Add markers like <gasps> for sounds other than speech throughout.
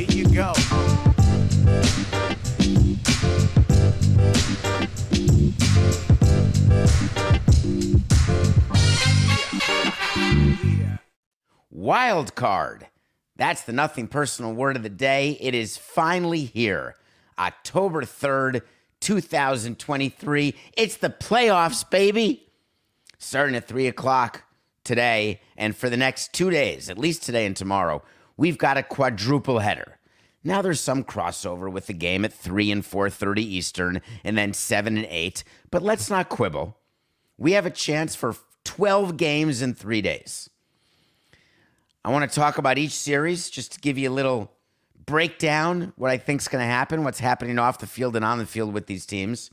Here you go. Wild card. That's the nothing personal word of the day. It is finally here. October 3rd, 2023. It's the playoffs, baby. Starting at 3 o'clock today and for the next two days, at least today and tomorrow, we've got a quadruple header. Now there's some crossover with the game at 3 and 4:30 Eastern and then 7 and 8, but let's not quibble. We have a chance for 12 games in 3 days. I want to talk about each series just to give you a little breakdown what I think's going to happen, what's happening off the field and on the field with these teams.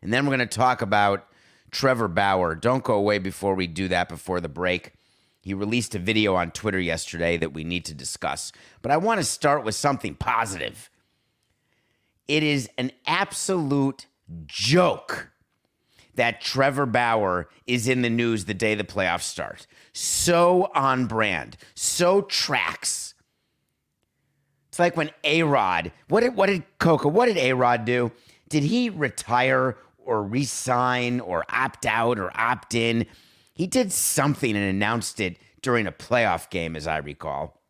And then we're going to talk about Trevor Bauer. Don't go away before we do that before the break. He released a video on Twitter yesterday that we need to discuss. But I want to start with something positive. It is an absolute joke that Trevor Bauer is in the news the day the playoffs start. So on brand, so tracks. It's like when A Rod, what did, what did Coca, what did A Rod do? Did he retire or resign or opt out or opt in? He did something and announced it during a playoff game, as I recall.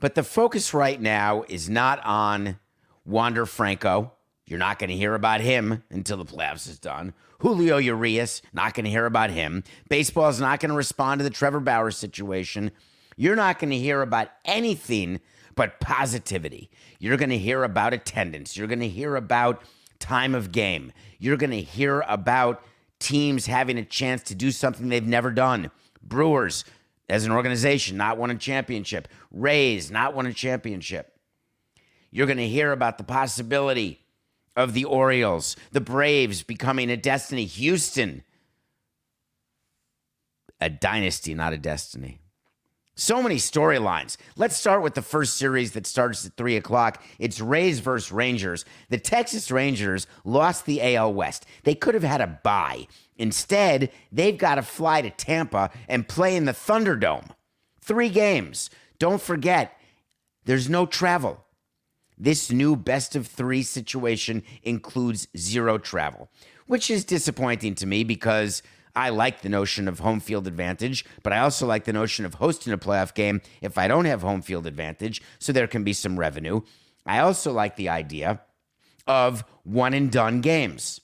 But the focus right now is not on Wander Franco. You're not going to hear about him until the playoffs is done. Julio Urias, not going to hear about him. Baseball is not going to respond to the Trevor Bauer situation. You're not going to hear about anything but positivity. You're going to hear about attendance. You're going to hear about time of game. You're going to hear about teams having a chance to do something they've never done. Brewers, as an organization, not won a championship. Rays, not won a championship. You're going to hear about the possibility of the Orioles, the Braves becoming a destiny, Houston, a dynasty, not a destiny. So many storylines. Let's start with the first series that starts at 3 o'clock. It's Rays versus Rangers. The Texas Rangers lost the AL West. They could have had a bye. Instead, they've got to fly to Tampa and play in the Thunderdome. Three games. Don't forget, there's no travel. This new best of three situation includes zero travel, which is disappointing to me because I like the notion of home field advantage, but I also like the notion of hosting a playoff game if I don't have home field advantage, so there can be some revenue. I also like the idea of one and done games.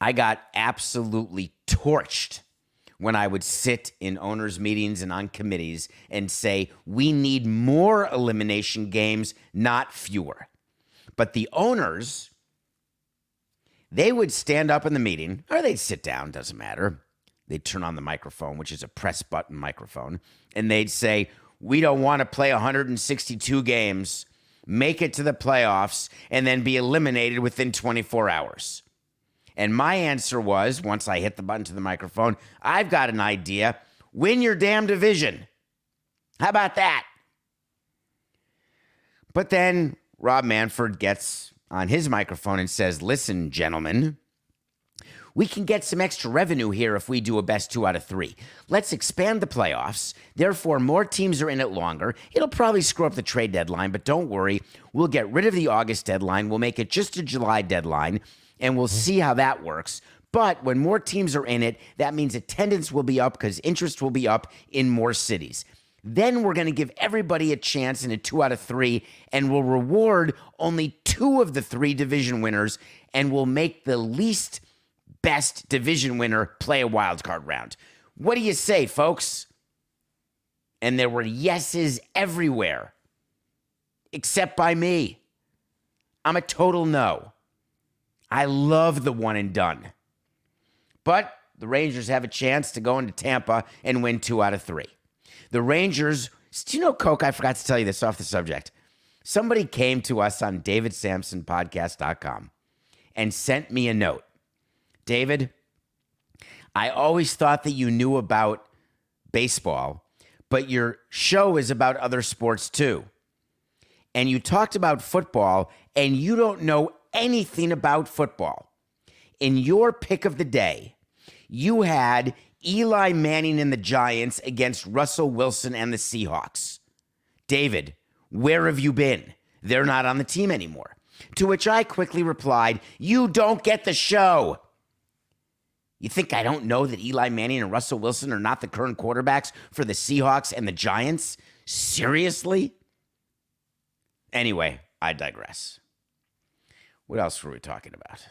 I got absolutely torched when I would sit in owners' meetings and on committees and say, we need more elimination games, not fewer. But the owners, they would stand up in the meeting, or they'd sit down, doesn't matter. They'd turn on the microphone, which is a press button microphone, and they'd say, We don't want to play 162 games, make it to the playoffs, and then be eliminated within 24 hours. And my answer was once I hit the button to the microphone, I've got an idea. Win your damn division. How about that? But then Rob Manfred gets on his microphone and says, Listen, gentlemen, we can get some extra revenue here if we do a best two out of three. Let's expand the playoffs. Therefore, more teams are in it longer. It'll probably screw up the trade deadline, but don't worry. We'll get rid of the August deadline. We'll make it just a July deadline, and we'll mm-hmm. see how that works. But when more teams are in it, that means attendance will be up because interest will be up in more cities. Then we're going to give everybody a chance in a two out of three, and we'll reward only two of the three division winners, and we'll make the least best division winner play a wild card round. What do you say, folks? And there were yeses everywhere, except by me. I'm a total no. I love the one and done. But the Rangers have a chance to go into Tampa and win two out of three. The Rangers, do you know, Coke? I forgot to tell you this off the subject. Somebody came to us on davidsamsonpodcast.com and sent me a note. David, I always thought that you knew about baseball, but your show is about other sports too. And you talked about football, and you don't know anything about football. In your pick of the day, you had Eli Manning and the Giants against Russell Wilson and the Seahawks. David, where have you been? They're not on the team anymore. To which I quickly replied, You don't get the show. You think I don't know that Eli Manning and Russell Wilson are not the current quarterbacks for the Seahawks and the Giants? Seriously? Anyway, I digress. What else were we talking about?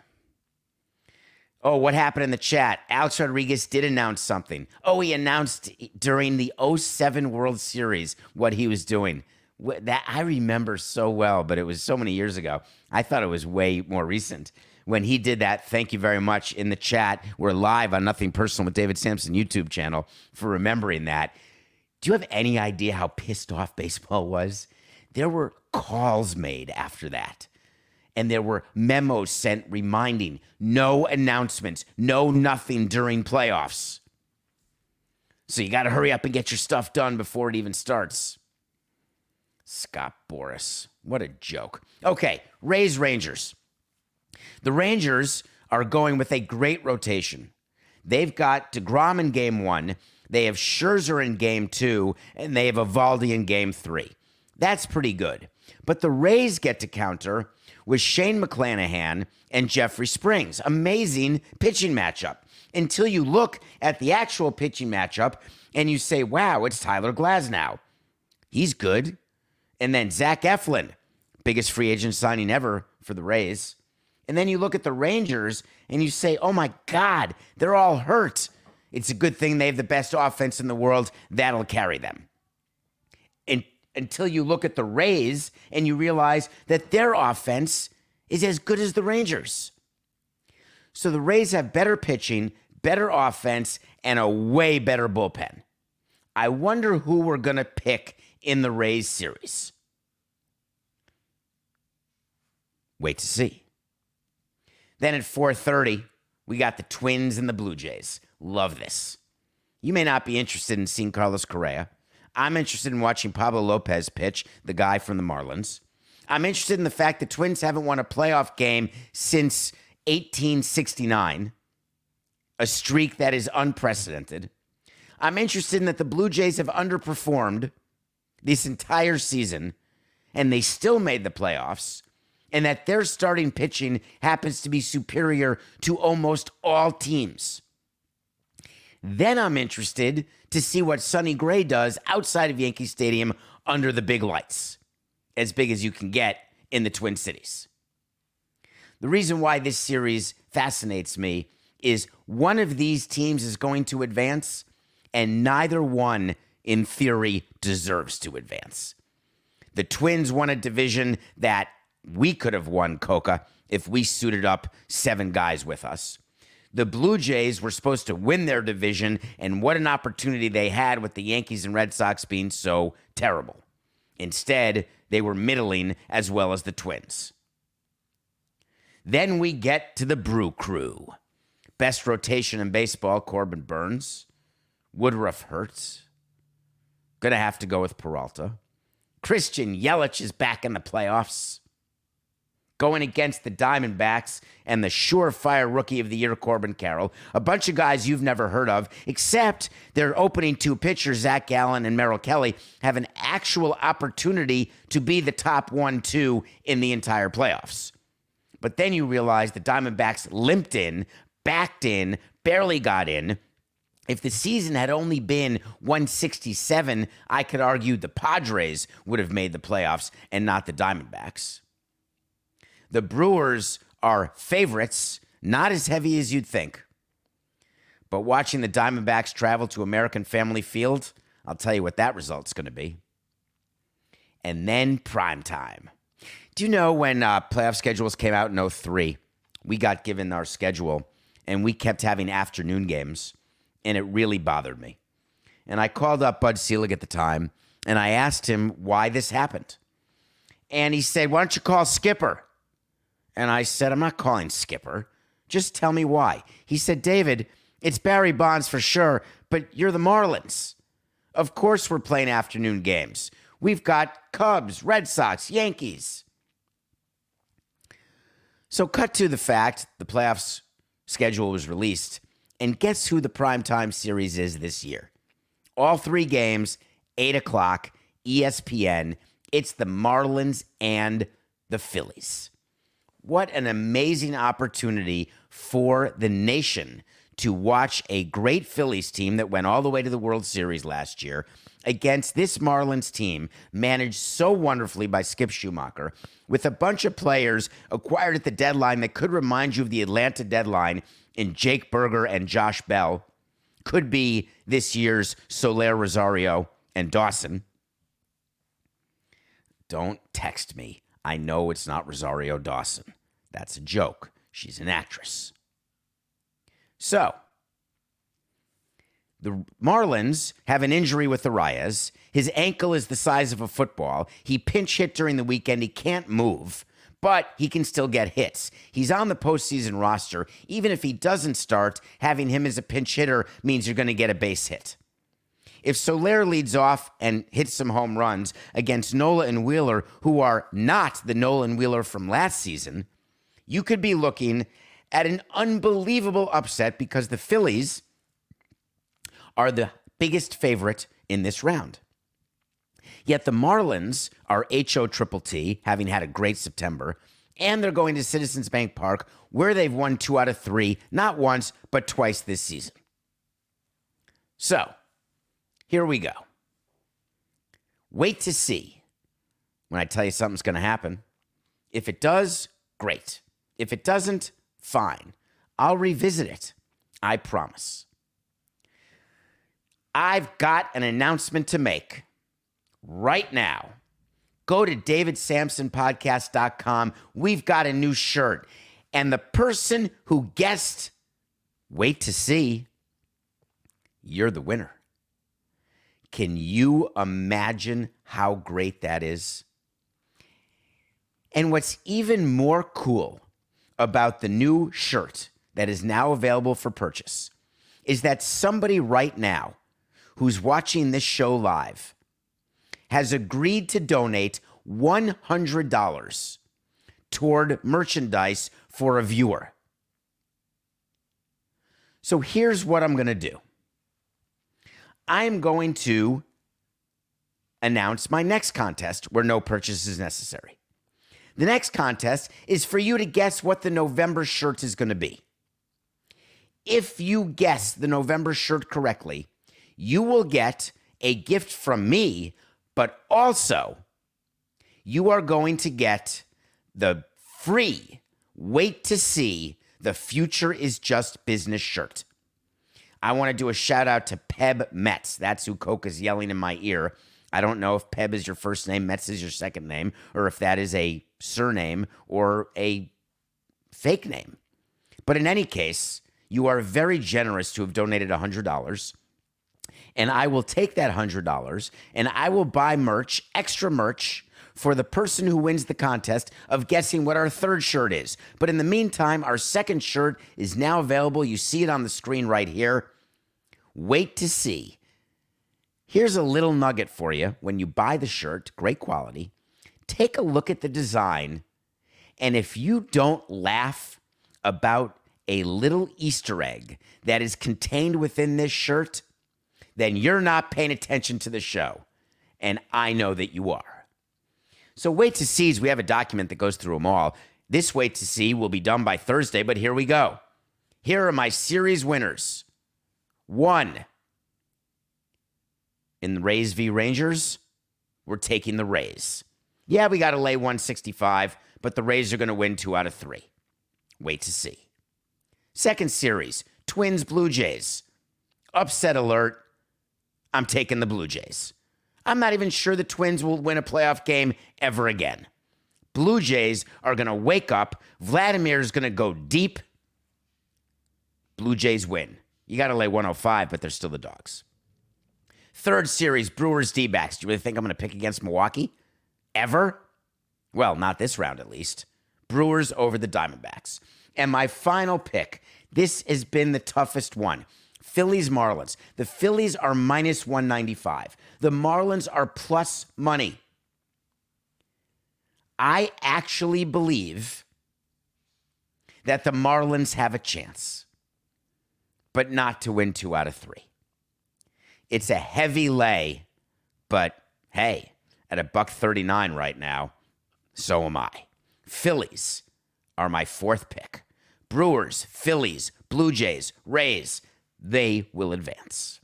Oh, what happened in the chat? Alex Rodriguez did announce something. Oh, he announced during the 07 World Series what he was doing. That I remember so well, but it was so many years ago. I thought it was way more recent when he did that. Thank you very much in the chat. We're live on Nothing Personal with David Samson YouTube channel for remembering that. Do you have any idea how pissed off baseball was? There were calls made after that and there were memos sent reminding no announcements, no nothing during playoffs. So you got to hurry up and get your stuff done before it even starts. Scott Boras, What a joke. Okay, Rays Rangers. The Rangers are going with a great rotation. They've got DeGrom in game one, they have Scherzer in game two, and they have Eovaldi in game three. That's pretty good. But the Rays get to counter with Shane McClanahan and Jeffrey Springs. Amazing pitching matchup. Until you look at the actual pitching matchup and you say, wow, it's Tyler Glasnow. He's good. And then Zach Eflin, biggest free agent signing ever for the Rays. And then you look at the Rangers and you say, oh my God, they're all hurt. It's a good thing they have the best offense in the world. That'll carry them. Until you look at the Rays and you realize that their offense is as good as the Rangers. So the Rays have better pitching, better offense, and a way better bullpen. I wonder who we're going to pick in the Rays series. Wait to see. Then at 4:30, we got the Twins and the Blue Jays. Love this. You may not be interested in seeing Carlos Correa. I'm interested in watching Pablo Lopez pitch, the guy from the Marlins. I'm interested in the fact that Twins haven't won a playoff game since 1869, a streak that is unprecedented. I'm interested in that the Blue Jays have underperformed this entire season and they still made the playoffs, and that their starting pitching happens to be superior to almost all teams. Then I'm interested to see what Sonny Gray does outside of Yankee Stadium under the big lights, as big as you can get in the Twin Cities. The reason why this series fascinates me is one of these teams is going to advance, and neither one, in theory, deserves to advance. The Twins won a division that we could have won, Coca, if we suited up seven guys with us. The Blue Jays were supposed to win their division, and what an opportunity they had with the Yankees and Red Sox being so terrible. Instead, they were middling as well as the Twins. Then we get to the Brew Crew. Best rotation in baseball, Corbin Burnes, Woodruff hurts. Gonna have to go with Peralta. Christian Yelich is back in the playoffs going against the Diamondbacks and the surefire rookie of the year, Corbin Carroll. A bunch of guys you've never heard of, except their opening two pitchers, Zach Gallen and Merrill Kelly, have an actual opportunity to be the top one, two in the entire playoffs. But then you realize the Diamondbacks limped in, backed in, barely got in. If the season had only been 167, I could argue the Padres would have made the playoffs and not the Diamondbacks. The Brewers are favorites, not as heavy as you'd think. But watching the Diamondbacks travel to American Family Field, I'll tell you what that result's going to be. And then prime time. Do you know when uh, playoff schedules came out in 03, we got given our schedule and we kept having afternoon games, and it really bothered me. And I called up Bud Selig at the time, and I asked him why this happened. And he said, Why don't you call Skipper? And I said, I'm not calling Skipper. Just tell me why. He said, David, it's Barry Bonds for sure, but you're the Marlins. Of course, we're playing afternoon games. We've got Cubs, Red Sox, Yankees. So, cut to the fact the playoffs schedule was released, and guess who the primetime series is this year? All three games, 8 o'clock, ESPN. It's the Marlins and the Phillies. What an amazing opportunity for the nation to watch a great Phillies team that went all the way to the World Series last year against this Marlins team, managed so wonderfully by Skip Schumaker, with a bunch of players acquired at the deadline that could remind you of the Atlanta deadline in Jake Burger and Josh Bell, could be this year's Soler Rosario and Dawson. Don't text me. I know it's not Rosario Dawson. That's a joke. She's an actress. So, the Marlins have an injury with Arraez. His ankle is the size of a football. He pinch hit during the weekend. He can't move, but he can still get hits. He's on the postseason roster. Even if he doesn't start, having him as a pinch hitter means you're going to get a base hit. If Soler leads off and hits some home runs against Nola and Wheeler, who are not the Nolan Wheeler from last season, you could be looking at an unbelievable upset because the Phillies are the biggest favorite in this round. Yet the Marlins are HO Triple T, having had a great September, and they're going to Citizens Bank Park, where they've won two out of three, not once, but twice this season. So, here we go. Wait to see when I tell you something's going to happen. If it does, great. If it doesn't, fine. I'll revisit it. I promise. I've got an announcement to make right now. Go to davidsamsonpodcast.com. We've got a new shirt. And the person who guessed, wait to see, you're the winner. Can you imagine how great that is? And what's even more cool about the new shirt that is now available for purchase is that somebody right now who's watching this show live has agreed to donate $100 toward merchandise for a viewer. So here's what I'm going to do I'm going to announce my next contest where no purchase is necessary. The next contest is for you to guess what the November shirt is going to be. If you guess the November shirt correctly, you will get a gift from me, but also you are going to get the free Wait to See the Future is Just Business shirt. I want to do a shout out to Peb Metz. That's who Coca's yelling in my ear. I don't know if Peb is your first name, Metz is your second name, or if that is a surname or a fake name. But in any case, you are very generous to have donated $100. And I will take that $100 and I will buy merch, extra merch, for the person who wins the contest of guessing what our third shirt is. But in the meantime, our second shirt is now available. You see it on the screen right here. Wait to see. Here's a little nugget for you when you buy the shirt, great quality. Take a look at the design, and if you don't laugh about a little Easter egg that is contained within this shirt, then you're not paying attention to the show. And I know that you are. So, wait to see. We have a document that goes through them all. This wait to see will be done by Thursday, but here we go. Here are my series winners. One, in the Rays v. Rangers, we're taking the Rays. Yeah, we got to lay 165, but the Rays are going to win two out of three. Wait to see. Second series, Twins Blue Jays. Upset alert. I'm taking the Blue Jays. I'm not even sure the Twins will win a playoff game ever again. Blue Jays are going to wake up. Vladimir is going to go deep. Blue Jays win. You got to lay 105, but they're still the dogs. Third series, Brewers D backs. Do you really think I'm going to pick against Milwaukee? Ever? Well, not this round at least. Brewers over the Diamondbacks. And my final pick this has been the toughest one. Phillies Marlins. The Phillies are minus 195. The Marlins are plus money. I actually believe that the Marlins have a chance, but not to win two out of three. It's a heavy lay, but hey, at a buck 39 right now, so am I. Phillies are my fourth pick. Brewers, Phillies, Blue Jays, Rays, they will advance.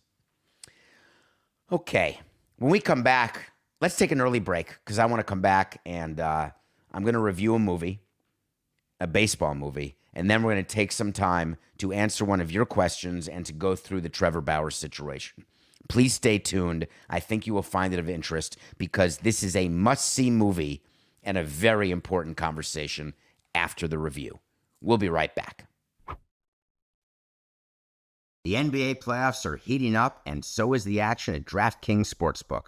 Okay, when we come back, let's take an early break because I want to come back and uh, I'm going to review a movie, a baseball movie, and then we're going to take some time to answer one of your questions and to go through the Trevor Bauer situation. Please stay tuned. I think you will find it of interest because this is a must see movie and a very important conversation after the review. We'll be right back. The NBA playoffs are heating up, and so is the action at DraftKings Sportsbook,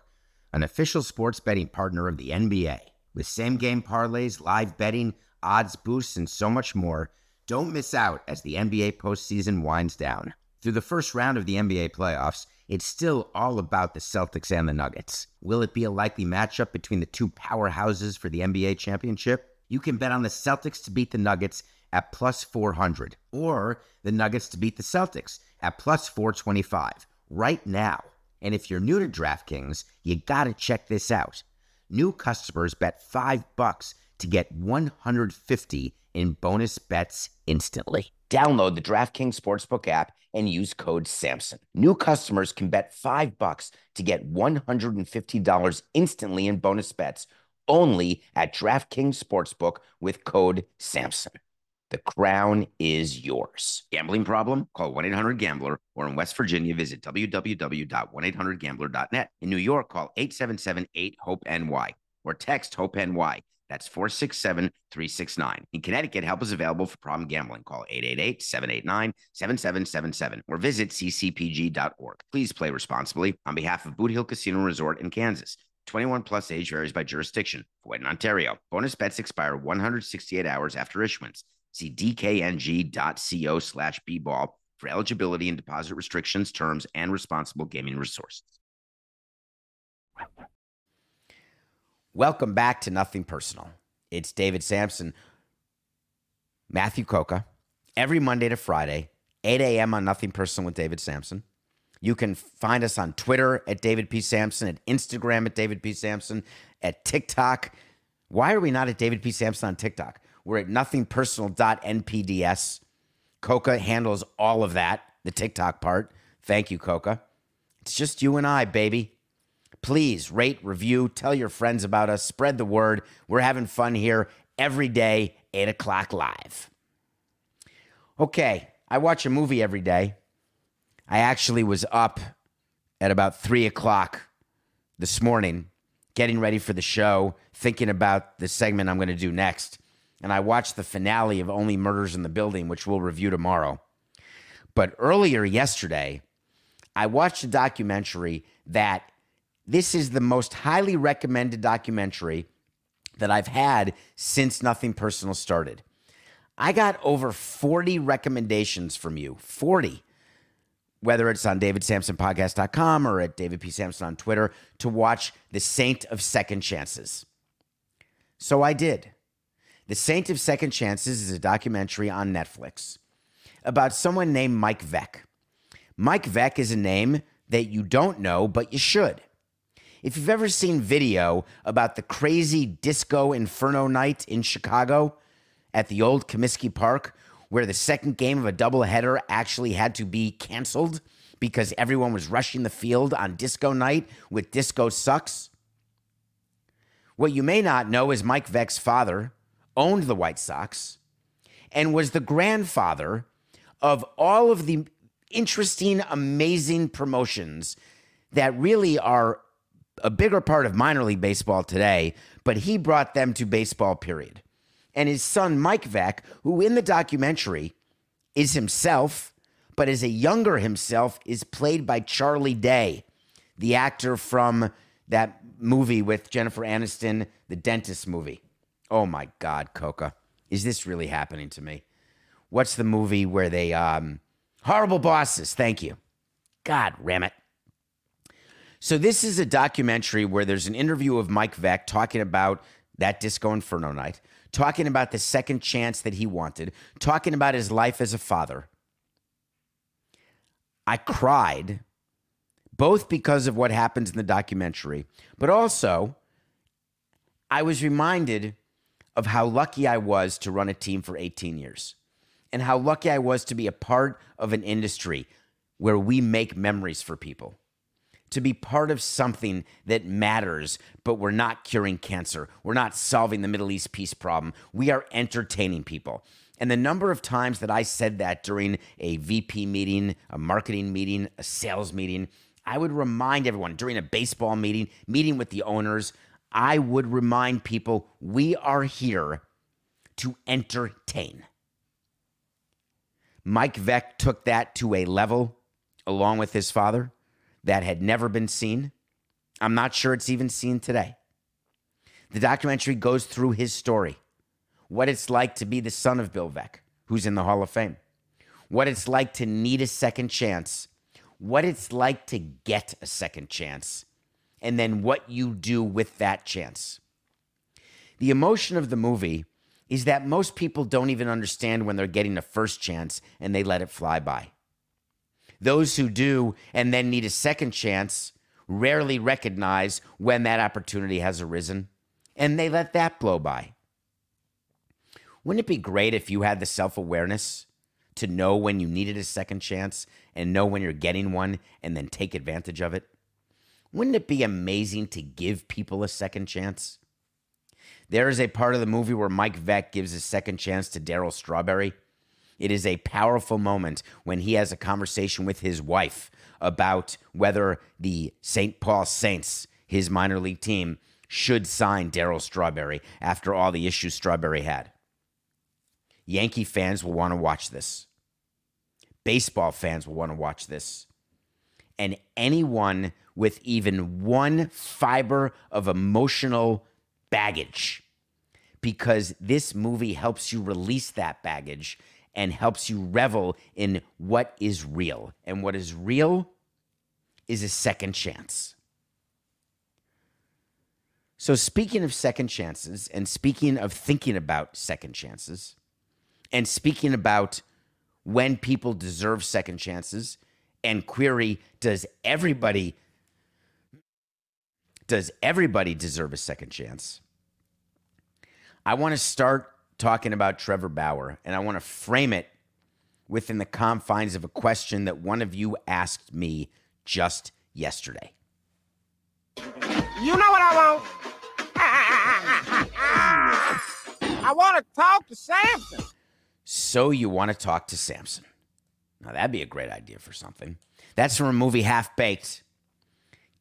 an official sports betting partner of the NBA. With same game parlays, live betting, odds boosts, and so much more, don't miss out as the NBA postseason winds down. Through the first round of the NBA playoffs, it's still all about the Celtics and the Nuggets. Will it be a likely matchup between the two powerhouses for the NBA championship? You can bet on the Celtics to beat the Nuggets at plus 400 or the Nuggets to beat the Celtics at plus 425 right now. And if you're new to DraftKings, you got to check this out. New customers bet 5 bucks to get 150 in bonus bets instantly. Download the DraftKings Sportsbook app and use code SAMSON. New customers can bet 5 bucks to get $150 instantly in bonus bets only at DraftKings Sportsbook with code SAMSON. The crown is yours. Gambling problem? Call 1 800 Gambler or in West Virginia, visit www.1800Gambler.net. In New York, call 877 8 HOPE NY or text HOPE NY. That's 467 369. In Connecticut, help is available for problem gambling. Call 888 789 7777 or visit ccpg.org. Please play responsibly on behalf of Boot Hill Casino Resort in Kansas. 21 plus age varies by jurisdiction. Void in Ontario. Bonus bets expire 168 hours after issuance. See dkng.co slash bball for eligibility and deposit restrictions, terms, and responsible gaming resources. Welcome back to Nothing Personal. It's David Samson, Matthew Coca, every Monday to Friday, 8 a.m. on Nothing Personal with David Samson. You can find us on Twitter at David P. Samson, at Instagram at David P. Samson, at TikTok. Why are we not at David P. Samson on TikTok? We're at nothingpersonal.npds. Coca handles all of that, the TikTok part. Thank you, Coca. It's just you and I, baby. Please rate, review, tell your friends about us, spread the word. We're having fun here every day, 8 o'clock live. Okay, I watch a movie every day. I actually was up at about 3 o'clock this morning, getting ready for the show, thinking about the segment I'm going to do next. And I watched the finale of Only Murders in the Building, which we'll review tomorrow. But earlier yesterday, I watched a documentary that this is the most highly recommended documentary that I've had since Nothing Personal started. I got over 40 recommendations from you. 40. Whether it's on davidsamsonpodcast.com or at David P. Samson on Twitter to watch The Saint of Second Chances. So I did. The Saint of Second Chances is a documentary on Netflix about someone named Mike Veeck. Mike Veeck is a name that you don't know, but you should. If you've ever seen video about the crazy disco inferno night in Chicago at the old Comiskey Park, where the second game of a doubleheader actually had to be canceled because everyone was rushing the field on disco night with Disco Sucks. What you may not know is Mike Veeck's father owned the White Sox and was the grandfather of all of the interesting, amazing promotions that really are a bigger part of minor league baseball today, but he brought them to baseball, period. And his son, Mike Veeck, who in the documentary is himself but as a younger himself is played by Charlie Day, the actor from that movie with Jennifer Aniston, the dentist movie. Oh my God, Coca. Is this really happening to me? What's the movie where they um horrible bosses? Thank you. God ram it. So this is a documentary where there's an interview of Mike Veeck talking about that Disco Inferno night, talking about the second chance that he wanted, talking about his life as a father. I cried both because of what happens in the documentary, but also I was reminded of how lucky I was to run a team for 18 years and how lucky I was to be a part of an industry where we make memories for people. To be part of something that matters, but we're not curing cancer. We're not solving the Middle East peace problem. We are entertaining people. And the number of times that I said that during a VP meeting, a marketing meeting, a sales meeting, I would remind everyone during a baseball meeting, meeting with the owners, I would remind people we are here to entertain. Mike Veeck took that to a level, along with his father, that had never been seen. I'm not sure it's even seen today. The documentary goes through his story, what it's like to be the son of Bill Veeck, who's in the Hall of Fame, what it's like to need a second chance, what it's like to get a second chance, and then what you do with that chance. The emotion of the movie is that most people don't even understand when they're getting a first chance and they let it fly by. Those who do and then need a second chance rarely recognize when that opportunity has arisen and they let that blow by. Wouldn't it be great if you had the self awareness to know when you needed a second chance and know when you're getting one and then take advantage of it? Wouldn't it be amazing to give people a second chance? There is a part of the movie where Mike Veeck gives a second chance to Darryl Strawberry. It is a powerful moment when he has a conversation with his wife about whether the St. Paul Saints, his minor league team, should sign Darryl Strawberry after all the issues Strawberry had. Yankee fans will want to watch this. Baseball fans will want to watch this. And anyone with even one fiber of emotional baggage, because this movie helps you release that baggage and helps you revel in what is real. And what is real is a second chance. So, speaking of second chances and speaking of thinking about second chances and speaking about when people deserve second chances and query does everybody does everybody deserve a second chance? I want to start talking about Trevor Bauer, and I want to frame it within the confines of a question that one of you asked me just yesterday. You know what I want? I want to talk to Samson. So you want to talk to Samson? Now that'd be a great idea for something. That's from a movie Half Baked.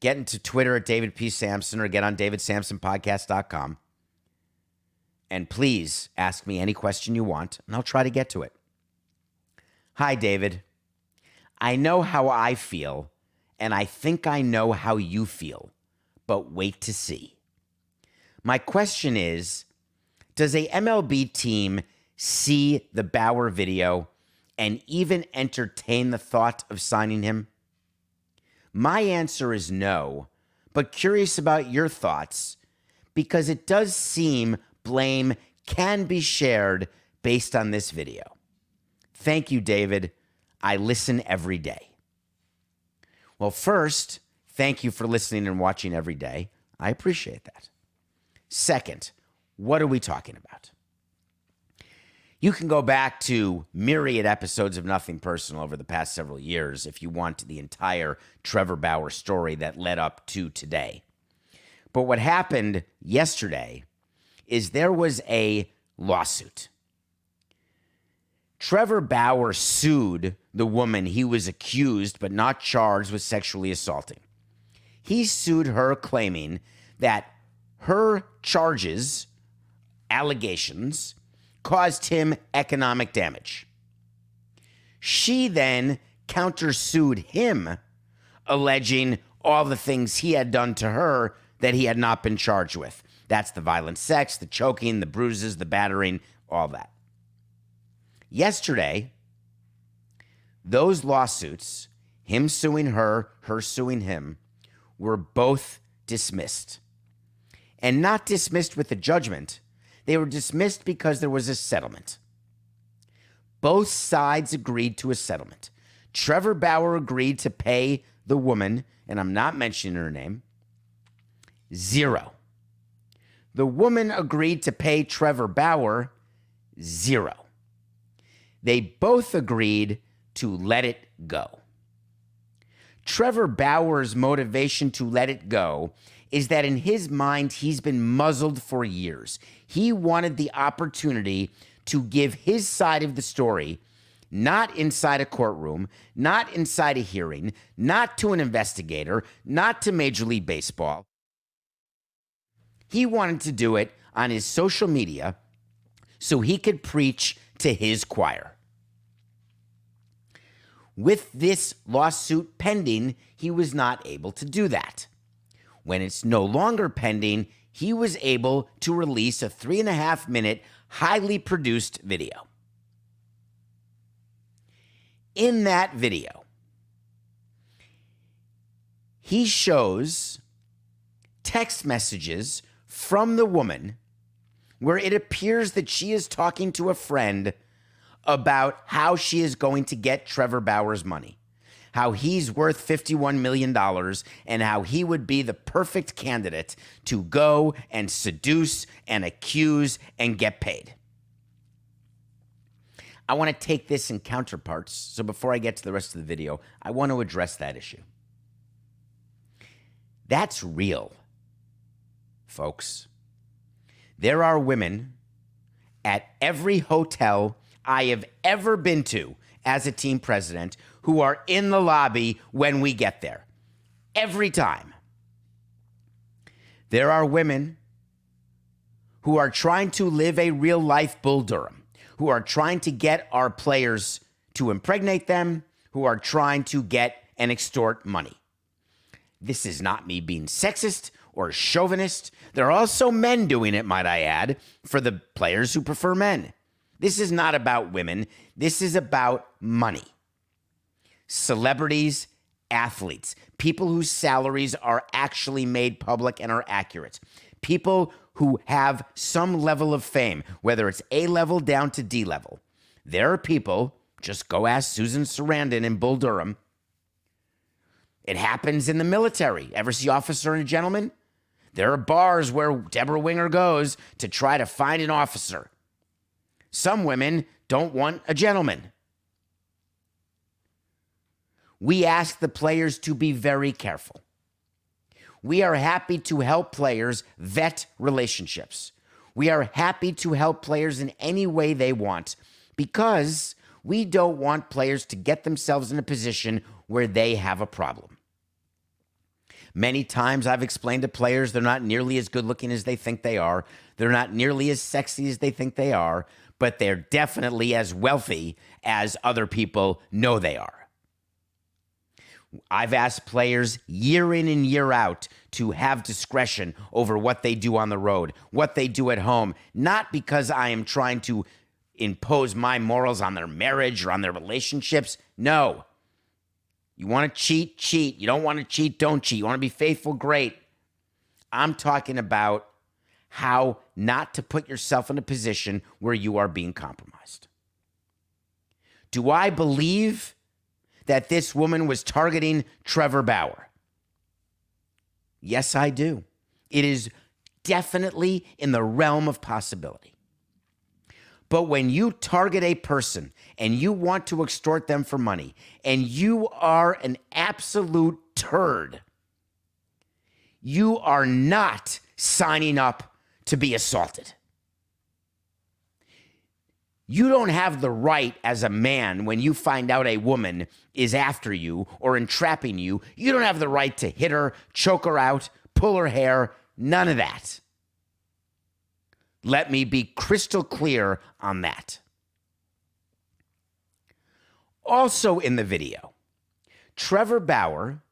Get into Twitter at David P. Samson or get on davidsamsonpodcast.com. And please ask me any question you want, and I'll try to get to it. Hi, David. I know how I feel, and I think I know how you feel, but wait to see. My question is Does a MLB team see the Bauer video and even entertain the thought of signing him? My answer is no, but curious about your thoughts because it does seem blame can be shared based on this video. Thank you, David. I listen every day. Well, first, thank you for listening and watching every day. I appreciate that. Second, what are we talking about? You can go back to myriad episodes of Nothing Personal over the past several years if you want the entire Trevor Bauer story that led up to today. But what happened yesterday is there was a lawsuit. Trevor Bauer sued the woman he was accused but not charged with sexually assaulting. He sued her claiming that her charges, allegations, caused him economic damage. She then countersued him, alleging all the things he had done to her that he had not been charged with. That's the violent sex, the choking, the bruises, the battering, all that. Yesterday, those lawsuits, him suing her, her suing him, were both dismissed. And not dismissed with a judgment, they were dismissed because there was a settlement. Both sides agreed to a settlement. Trevor Bauer agreed to pay the woman, and I'm not mentioning her name, zero. The woman agreed to pay Trevor Bauer zero. They both agreed to let it go. Trevor Bauer's motivation to let it go is that in his mind, he's been muzzled for years. He wanted the opportunity to give his side of the story, not inside a courtroom, not inside a hearing, not to an investigator, not to Major League Baseball. He wanted to do it on his social media so he could preach to his choir. With this lawsuit pending, he was not able to do that. When it's no longer pending, he was able to release a three and a half minute, highly produced video. In that video, he shows text messages from the woman where it appears that she is talking to a friend about how she is going to get Trevor Bauer's money, how he's worth $51 million, and how he would be the perfect candidate to go and seduce and accuse and get paid. I want to take this in counterparts. So before I get to the rest of the video, I want to address that issue. That's real, folks. There are women at every hotel I have ever been to as a team president who are in the lobby when we get there. Every time. There are women who are trying to live a real life Bull Durham, who are trying to get our players to impregnate them, who are trying to get and extort money. This is not me being sexist or chauvinist. There are also men doing it, might I add, for the players who prefer men. This is not about women. This is about money. Celebrities, athletes, people whose salaries are actually made public and are accurate, people who have some level of fame, whether it's A level down to D level. There are people, just go ask Susan Sarandon in Bull Durham. It happens in the military. Ever see Officer and a Gentleman? There are bars where Debra Winger goes to try to find an officer. Some women don't want a gentleman. We ask the players to be very careful. We are happy to help players vet relationships. We are happy to help players in any way they want because we don't want players to get themselves in a position where they have a problem. Many times I've explained to players they're not nearly as good looking as they think they are. They're not nearly as sexy as they think they are but they're definitely as wealthy as other people know they are. I've asked players year in and year out to have discretion over what they do on the road, what they do at home, not because I am trying to impose my morals on their marriage or on their relationships. No. You want to cheat, cheat. You don't want to cheat, don't cheat. You want to be faithful, great. I'm talking about how not to put yourself in a position where you are being compromised. Do I believe that this woman was targeting Trevor Bauer? Yes, I do. It is definitely in the realm of possibility. But when you target a person and you want to extort them for money and you are an absolute turd, you are not signing up to be assaulted. You don't have the right as a man when you find out a woman is after you or entrapping you. You don't have the right to hit her, choke her out, pull her hair, none of that. Let me be crystal clear on that. Also in the video, Trevor Bauer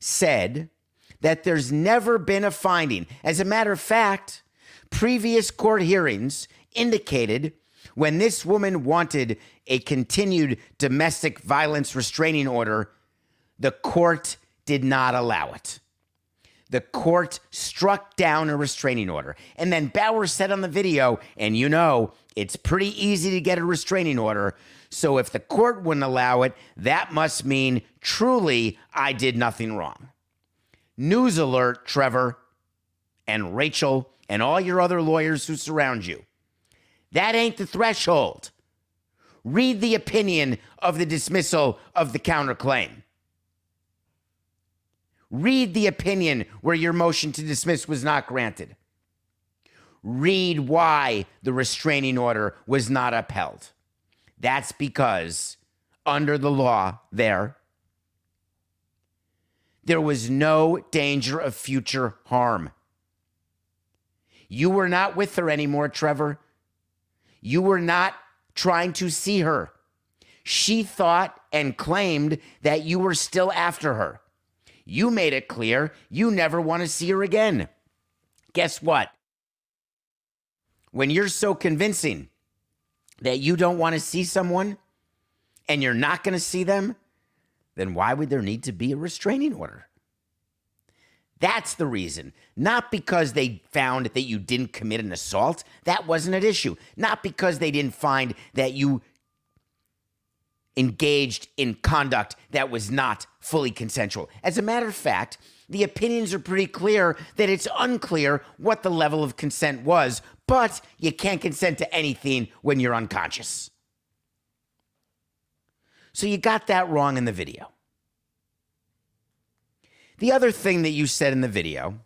said that there's never been a finding. As a matter of fact, previous court hearings indicated when this woman wanted a continued domestic violence restraining order, the court did not allow it. The court struck down a restraining order. And then Bauer said on the video, and you know, it's pretty easy to get a restraining order. So if the court wouldn't allow it, that must mean truly I did nothing wrong. News alert, Trevor and Rachel and all your other lawyers who surround you. That ain't the threshold. Read the opinion of the dismissal of the counterclaim. Read the opinion where your motion to dismiss was not granted. Read why the restraining order was not upheld. That's because, under the law, there, there was no danger of future harm. You were not with her anymore, Trevor. You were not trying to see her. She thought and claimed that you were still after her. You made it clear you never want to see her again. Guess what? When you're so convincing that you don't want to see someone and you're not going to see them, then why would there need to be a restraining order? That's the reason. Not because they found that you didn't commit an assault. That wasn't an issue. Not because they didn't find that you engaged in conduct that was not fully consensual. As a matter of fact, the opinions are pretty clear that it's unclear what the level of consent was, but you can't consent to anything when you're unconscious. So you got that wrong in the video. The other thing that you said in the video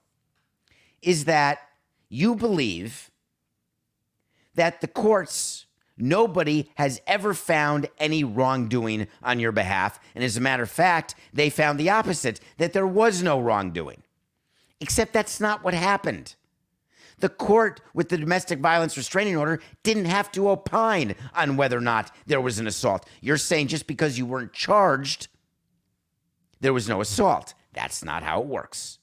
is that you believe that the courts, nobody has ever found any wrongdoing on your behalf. And as a matter of fact, they found the opposite that there was no wrongdoing. Except that's not what happened. The court with the domestic violence restraining order didn't have to opine on whether or not there was an assault. You're saying just because you weren't charged, there was no assault. That's not how it works.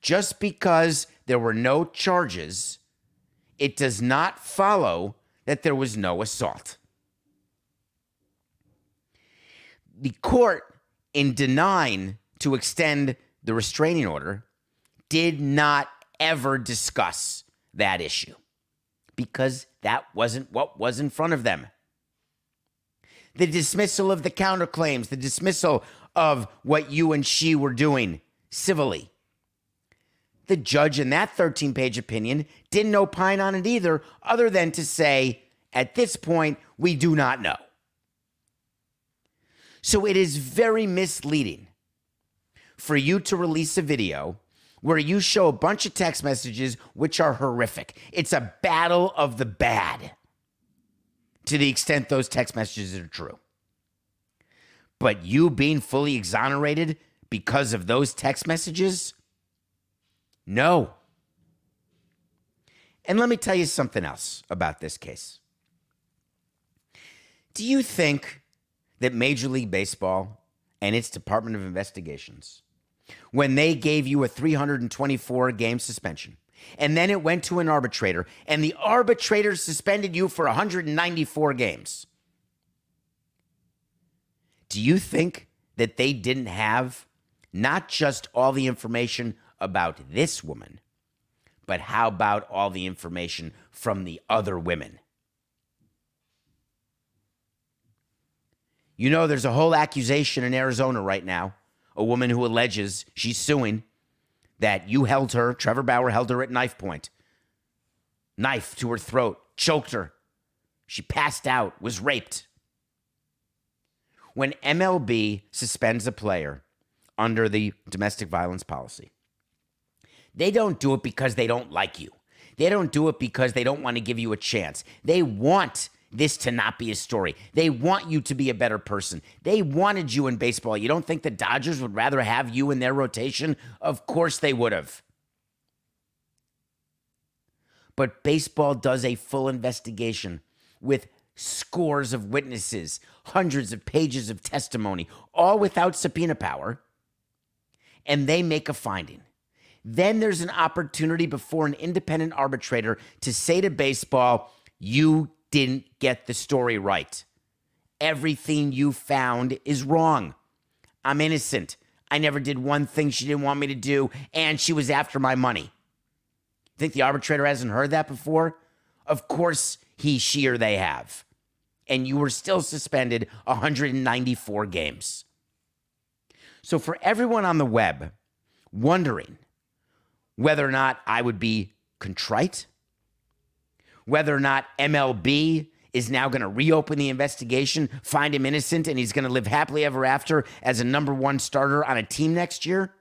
Just because there were no charges, it does not follow that there was no assault. The court, in denying to extend the restraining order, did not ever discuss that issue because that wasn't what was in front of them. The dismissal of the counterclaims, the dismissal of what you and she were doing civilly. The judge in that 13 page opinion didn't opine on it either, other than to say, at this point, we do not know. So it is very misleading for you to release a video where you show a bunch of text messages which are horrific. It's a battle of the bad to the extent those text messages are true. But you being fully exonerated because of those text messages? No. And let me tell you something else about this case. Do you think that Major League Baseball and its Department of Investigations, when they gave you a 324 game suspension, and then it went to an arbitrator, and the arbitrator suspended you for 194 games, do you think that they didn't have not just all the information about this woman, but how about all the information from the other women? You know, there's a whole accusation in Arizona right now. A woman who alleges she's suing that you held her, Trevor Bauer held her at knife point, knife to her throat, choked her. She passed out, was raped when MLB suspends a player under the domestic violence policy, they don't do it because they don't like you. They don't do it because they don't want to give you a chance. They want this to not be a story. They want you to be a better person. They wanted you in baseball. You don't think the Dodgers would rather have you in their rotation? Of course they would have. But baseball does a full investigation with scores of witnesses, hundreds of pages of testimony, all without subpoena power, and they make a finding. Then there's an opportunity before an independent arbitrator to say to baseball, you didn't get the story right. Everything you found is wrong. I'm innocent. I never did one thing she didn't want me to do, and she was after my money. Think the arbitrator hasn't heard that before? Of course, he, she, or they have. And you were still suspended 194 games. So, for everyone on the web wondering whether or not I would be contrite, whether or not MLB is now going to reopen the investigation, find him innocent, and he's going to live happily ever after as a number one starter on a team next year?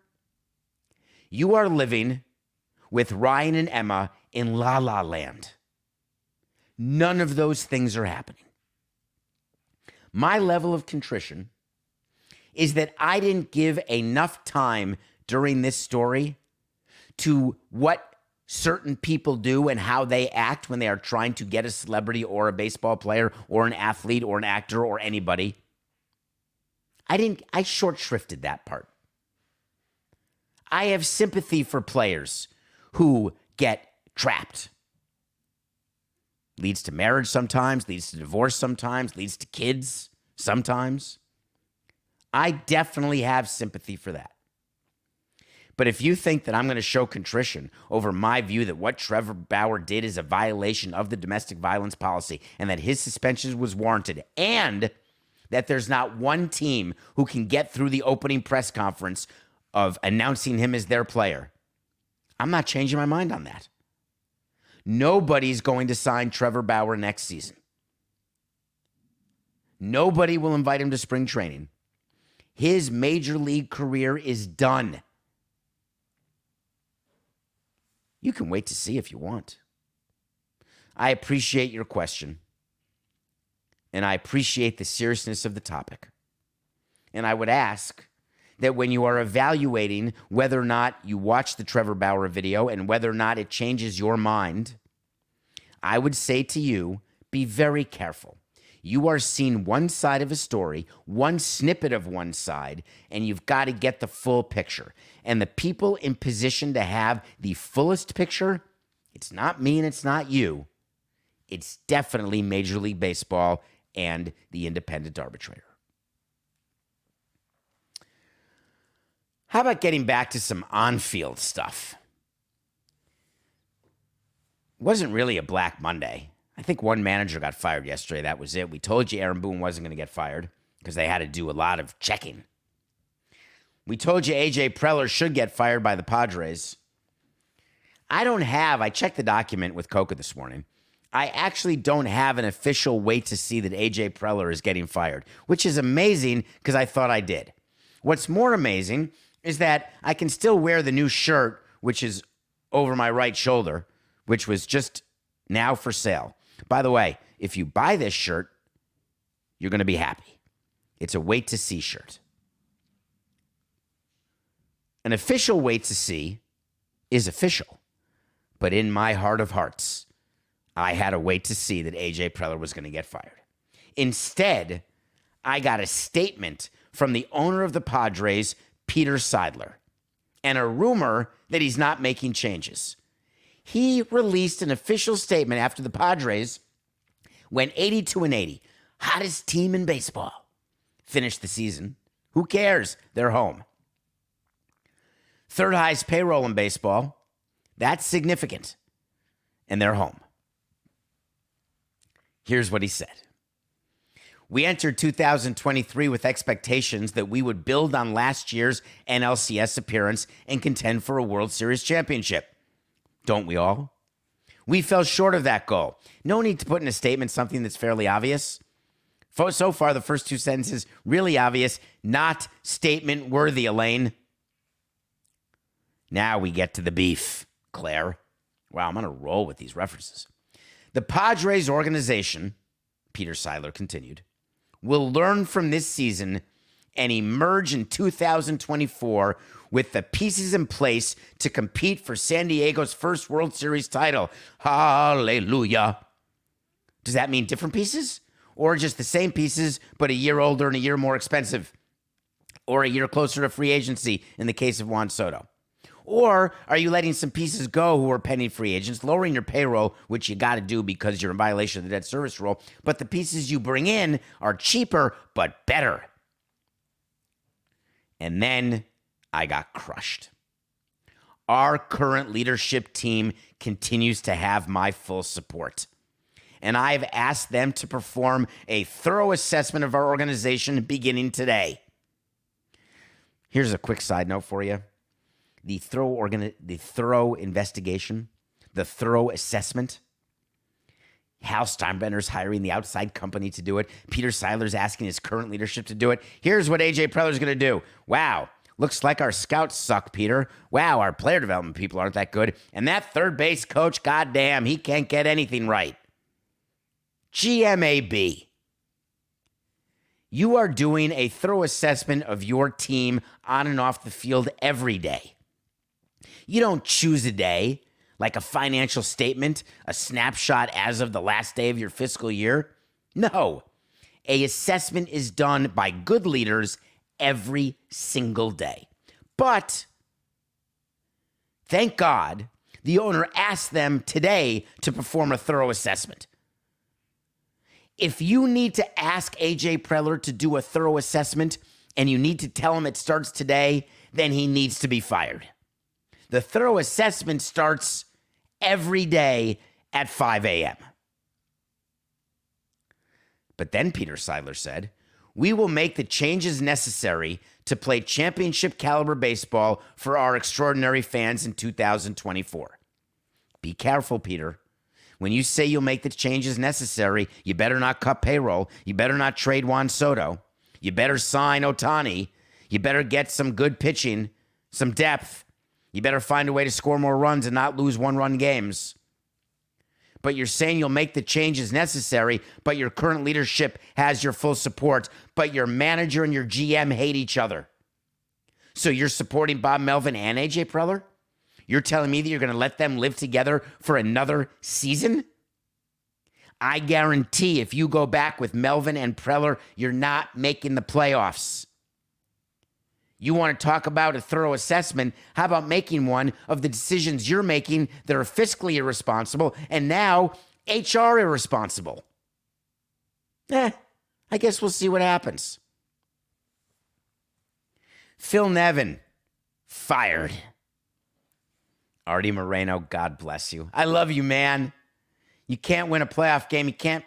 You are living with Ryan and Emma in La La Land. None of those things are happening. My level of contrition is that I didn't give enough time during this story to what certain people do and how they act when they are trying to get a celebrity or a baseball player or an athlete or an actor or anybody. I didn't, I short shrifted that part. I have sympathy for players who get trapped. Leads to marriage sometimes, leads to divorce sometimes, leads to kids sometimes. I definitely have sympathy for that. But if you think that I'm going to show contrition over my view that what Trevor Bauer did is a violation of the domestic violence policy and that his suspension was warranted and that there's not one team who can get through the opening press conference of announcing him as their player, I'm not changing my mind on that. Nobody's going to sign Trevor Bauer next season. Nobody will invite him to spring training. His major league career is done. You can wait to see if you want. I appreciate your question, and I appreciate the seriousness of the topic. And I would ask that when you are evaluating whether or not you watch the Trevor Bauer video and whether or not it changes your mind, I would say to you be very careful. You are seeing one side of a story, one snippet of one side, and you've got to get the full picture. And the people in position to have the fullest picture, it's not me and it's not you. It's definitely Major League Baseball and the independent arbitrator. How about getting back to some on field stuff? Wasn't really a Black Monday. I think one manager got fired yesterday. That was it. We told you Aaron Boone wasn't going to get fired because they had to do a lot of checking. We told you AJ Preller should get fired by the Padres. I don't have, I checked the document with Coca this morning. I actually don't have an official wait to see that AJ Preller is getting fired, which is amazing because I thought I did. What's more amazing is that I can still wear the new shirt, which is over my right shoulder, which was just now for sale. By the way, if you buy this shirt, you're going to be happy. It's a wait to see shirt. An official wait to see is official. But in my heart of hearts, I had a wait to see that AJ Preller was going to get fired. Instead, I got a statement from the owner of the Padres, Peter Seidler, and a rumor that he's not making changes he released an official statement after the Padres went 82 and 80, hottest team in baseball, finished the season. Who cares? They're home. Third highest payroll in baseball. That's significant. And they're home. Here's what he said. We entered 2023 with expectations that we would build on last year's NLCS appearance and contend for a World Series championship. Don't we all? We fell short of that goal. No need to put in a statement something that's fairly obvious. So far, the first two sentences really obvious, not statement worthy, Elaine. Now we get to the beef, Claire. Wow, I'm on a roll with these references. The Padres organization, Peter Seidler continued, will learn from this season and emerge in 2024 with the pieces in place to compete for San Diego's first World Series title. Hallelujah. Does that mean different pieces? Or just the same pieces, but a year older and a year more expensive? Or a year closer to free agency in the case of Juan Soto? Or are you letting some pieces go who are pending free agents, lowering your payroll, which you got to do because you're in violation of the debt service rule, but the pieces you bring in are cheaper but better? And then I got crushed. Our current leadership team continues to have my full support. And I've asked them to perform a thorough assessment of our organization beginning today. Here's a quick side note for you the thorough, organi- the thorough investigation, the thorough assessment. Hal Steinbrenner's hiring the outside company to do it. Peter Seidler's asking his current leadership to do it. Here's what AJ Preller's going to do. Wow, looks like our scouts suck, Peter. Wow, our player development people aren't that good. And that third base coach, goddamn, he can't get anything right. GMAB. You are doing a thorough assessment of your team on and off the field every day. You don't choose a day like a financial statement, a snapshot as of the last day of your fiscal year. No. A assessment is done by good leaders every single day. But thank God the owner asked them today to perform a thorough assessment. If you need to ask AJ Preller to do a thorough assessment and you need to tell him it starts today, then he needs to be fired. The thorough assessment starts every day at 5 a.m. But then Peter Seidler said, We will make the changes necessary to play championship caliber baseball for our extraordinary fans in 2024. Be careful, Peter. When you say you'll make the changes necessary, you better not cut payroll. You better not trade Juan Soto. You better sign Ohtani. You better get some good pitching, some depth. You better find a way to score more runs and not lose one run games. But you're saying you'll make the changes necessary, but your current leadership has your full support, but your manager and your GM hate each other. So you're supporting Bob Melvin and AJ Preller? You're telling me that you're going to let them live together for another season? I guarantee if you go back with Melvin and Preller, you're not making the playoffs. You want to talk about a thorough assessment? How about making one of the decisions you're making that are fiscally irresponsible and now HR irresponsible? Eh, I guess we'll see what happens. Phil Nevin, fired. Artie Moreno, God bless you. I love you, man. You can't win a playoff game. You can't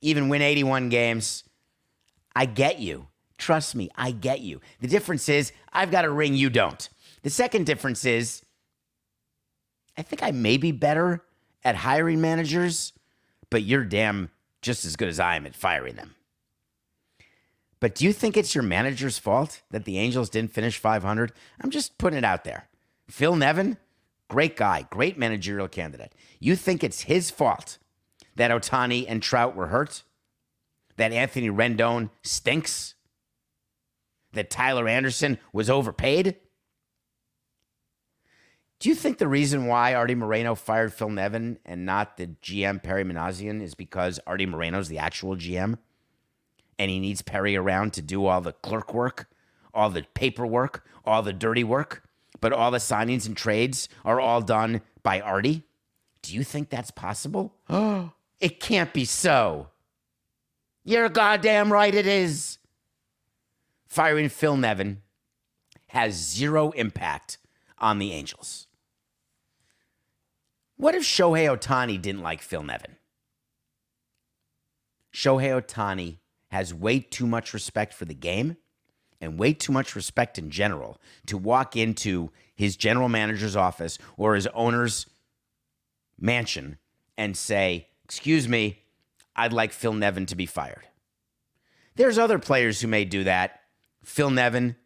even win 81 games. I get you. Trust me, I get you. The difference is I've got a ring, you don't. The second difference is I think I may be better at hiring managers, but you're damn just as good as I am at firing them. But do you think it's your manager's fault that the Angels didn't finish 500? I'm just putting it out there. Phil Nevin, great guy, great managerial candidate. You think it's his fault that Ohtani and Trout were hurt? That Anthony Rendon stinks? That Tyler Anderson was overpaid? Do you think the reason why Artie Moreno fired Phil Nevin and not the GM Perry Minasian is because Artie Moreno's the actual GM and he needs Perry around to do all the clerk work, all the paperwork, all the dirty work, but all the signings and trades are all done by Artie? Do you think that's possible? Oh, <gasps> it can't be so. You're goddamn right it is. Firing Phil Nevin has zero impact on the Angels. What if Shohei Ohtani didn't like Phil Nevin? Shohei Ohtani has way too much respect for the game and way too much respect in general to walk into his general manager's office or his owner's mansion and say, Excuse me, I'd like Phil Nevin to be fired. There's other players who may do that. Phil Nevin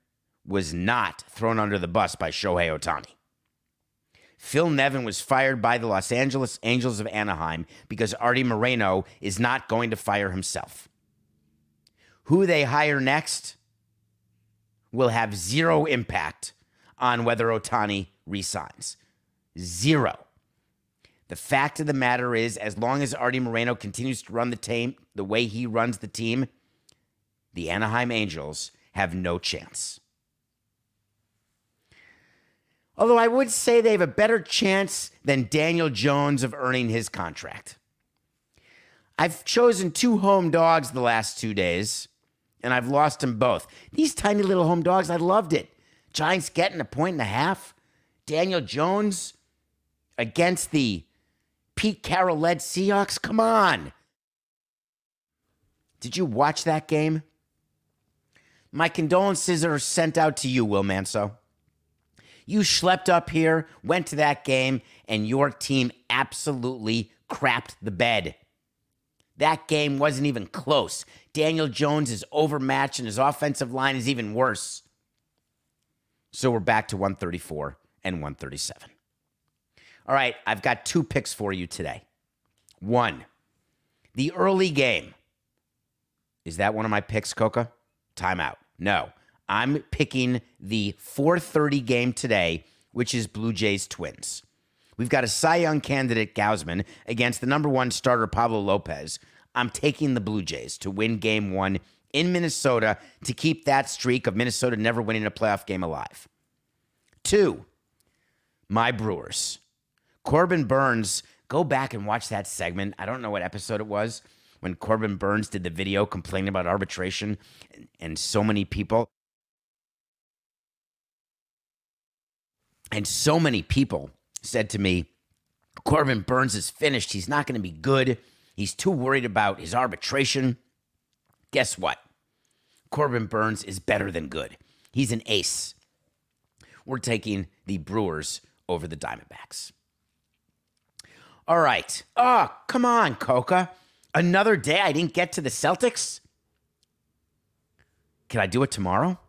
was not thrown under the bus by Shohei Ohtani. Phil Nevin was fired by the Los Angeles Angels of Anaheim because Artie Moreno is not going to fire himself. Who they hire next will have zero impact on whether Ohtani resigns. Zero. The fact of the matter is, as long as Artie Moreno continues to run the team the way he runs the team, the Anaheim Angels have no chance. Although I would say they have a better chance than Daniel Jones of earning his contract. I've chosen two home dogs the last two days, and I've lost them both. These tiny little home dogs, I loved it. Giants getting a point and a half. Daniel Jones against the Pete Carroll led Seahawks. Come on. Did you watch that game? My condolences are sent out to you, Will Manso. You schlepped up here, went to that game, and your team absolutely crapped the bed. That game wasn't even close. Daniel Jones is overmatched, and his offensive line is even worse. So we're back to 134 and 137. All right, I've got two picks for you today. One, the early game. Is that one of my picks, Coca? Timeout. No. I'm picking the 4:30 game today, which is Blue Jays Twins. We've got a Cy Young candidate, Gausman, against the number one starter, Pablo Lopez. I'm taking the Blue Jays to win game one in Minnesota to keep that streak of Minnesota never winning a playoff game alive. Two, my Brewers. Corbin Burnes, go back and watch that segment. I don't know what episode it was when Corbin Burnes did the video complaining about arbitration and, and so many people. And so many people said to me, Corbin Burnes is finished. He's not going to be good. He's too worried about his arbitration. Guess what? Corbin Burnes is better than good. He's an ace. We're taking the Brewers over the Diamondbacks. All right. Oh, come on, Coca. Another day I didn't get to the Celtics? Can I do it tomorrow?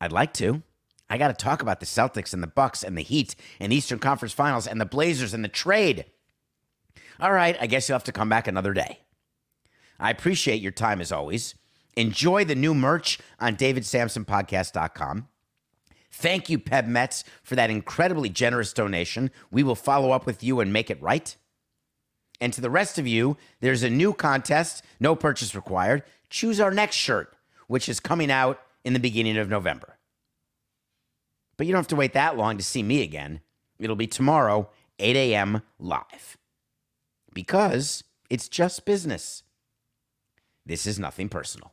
I'd like to. I got to talk about the Celtics and the Bucks and the Heat and Eastern Conference Finals and the Blazers and the trade. All right, I guess you'll have to come back another day. I appreciate your time as always. Enjoy the new merch on davidsamsonpodcast.com. Thank you, Peb Mets, for that incredibly generous donation. We will follow up with you and make it right. And to the rest of you, there's a new contest, no purchase required. Choose our next shirt, which is coming out in the beginning of November. But you don't have to wait that long to see me again. It'll be tomorrow, 8 a.m. live. Because it's just business. This is nothing personal.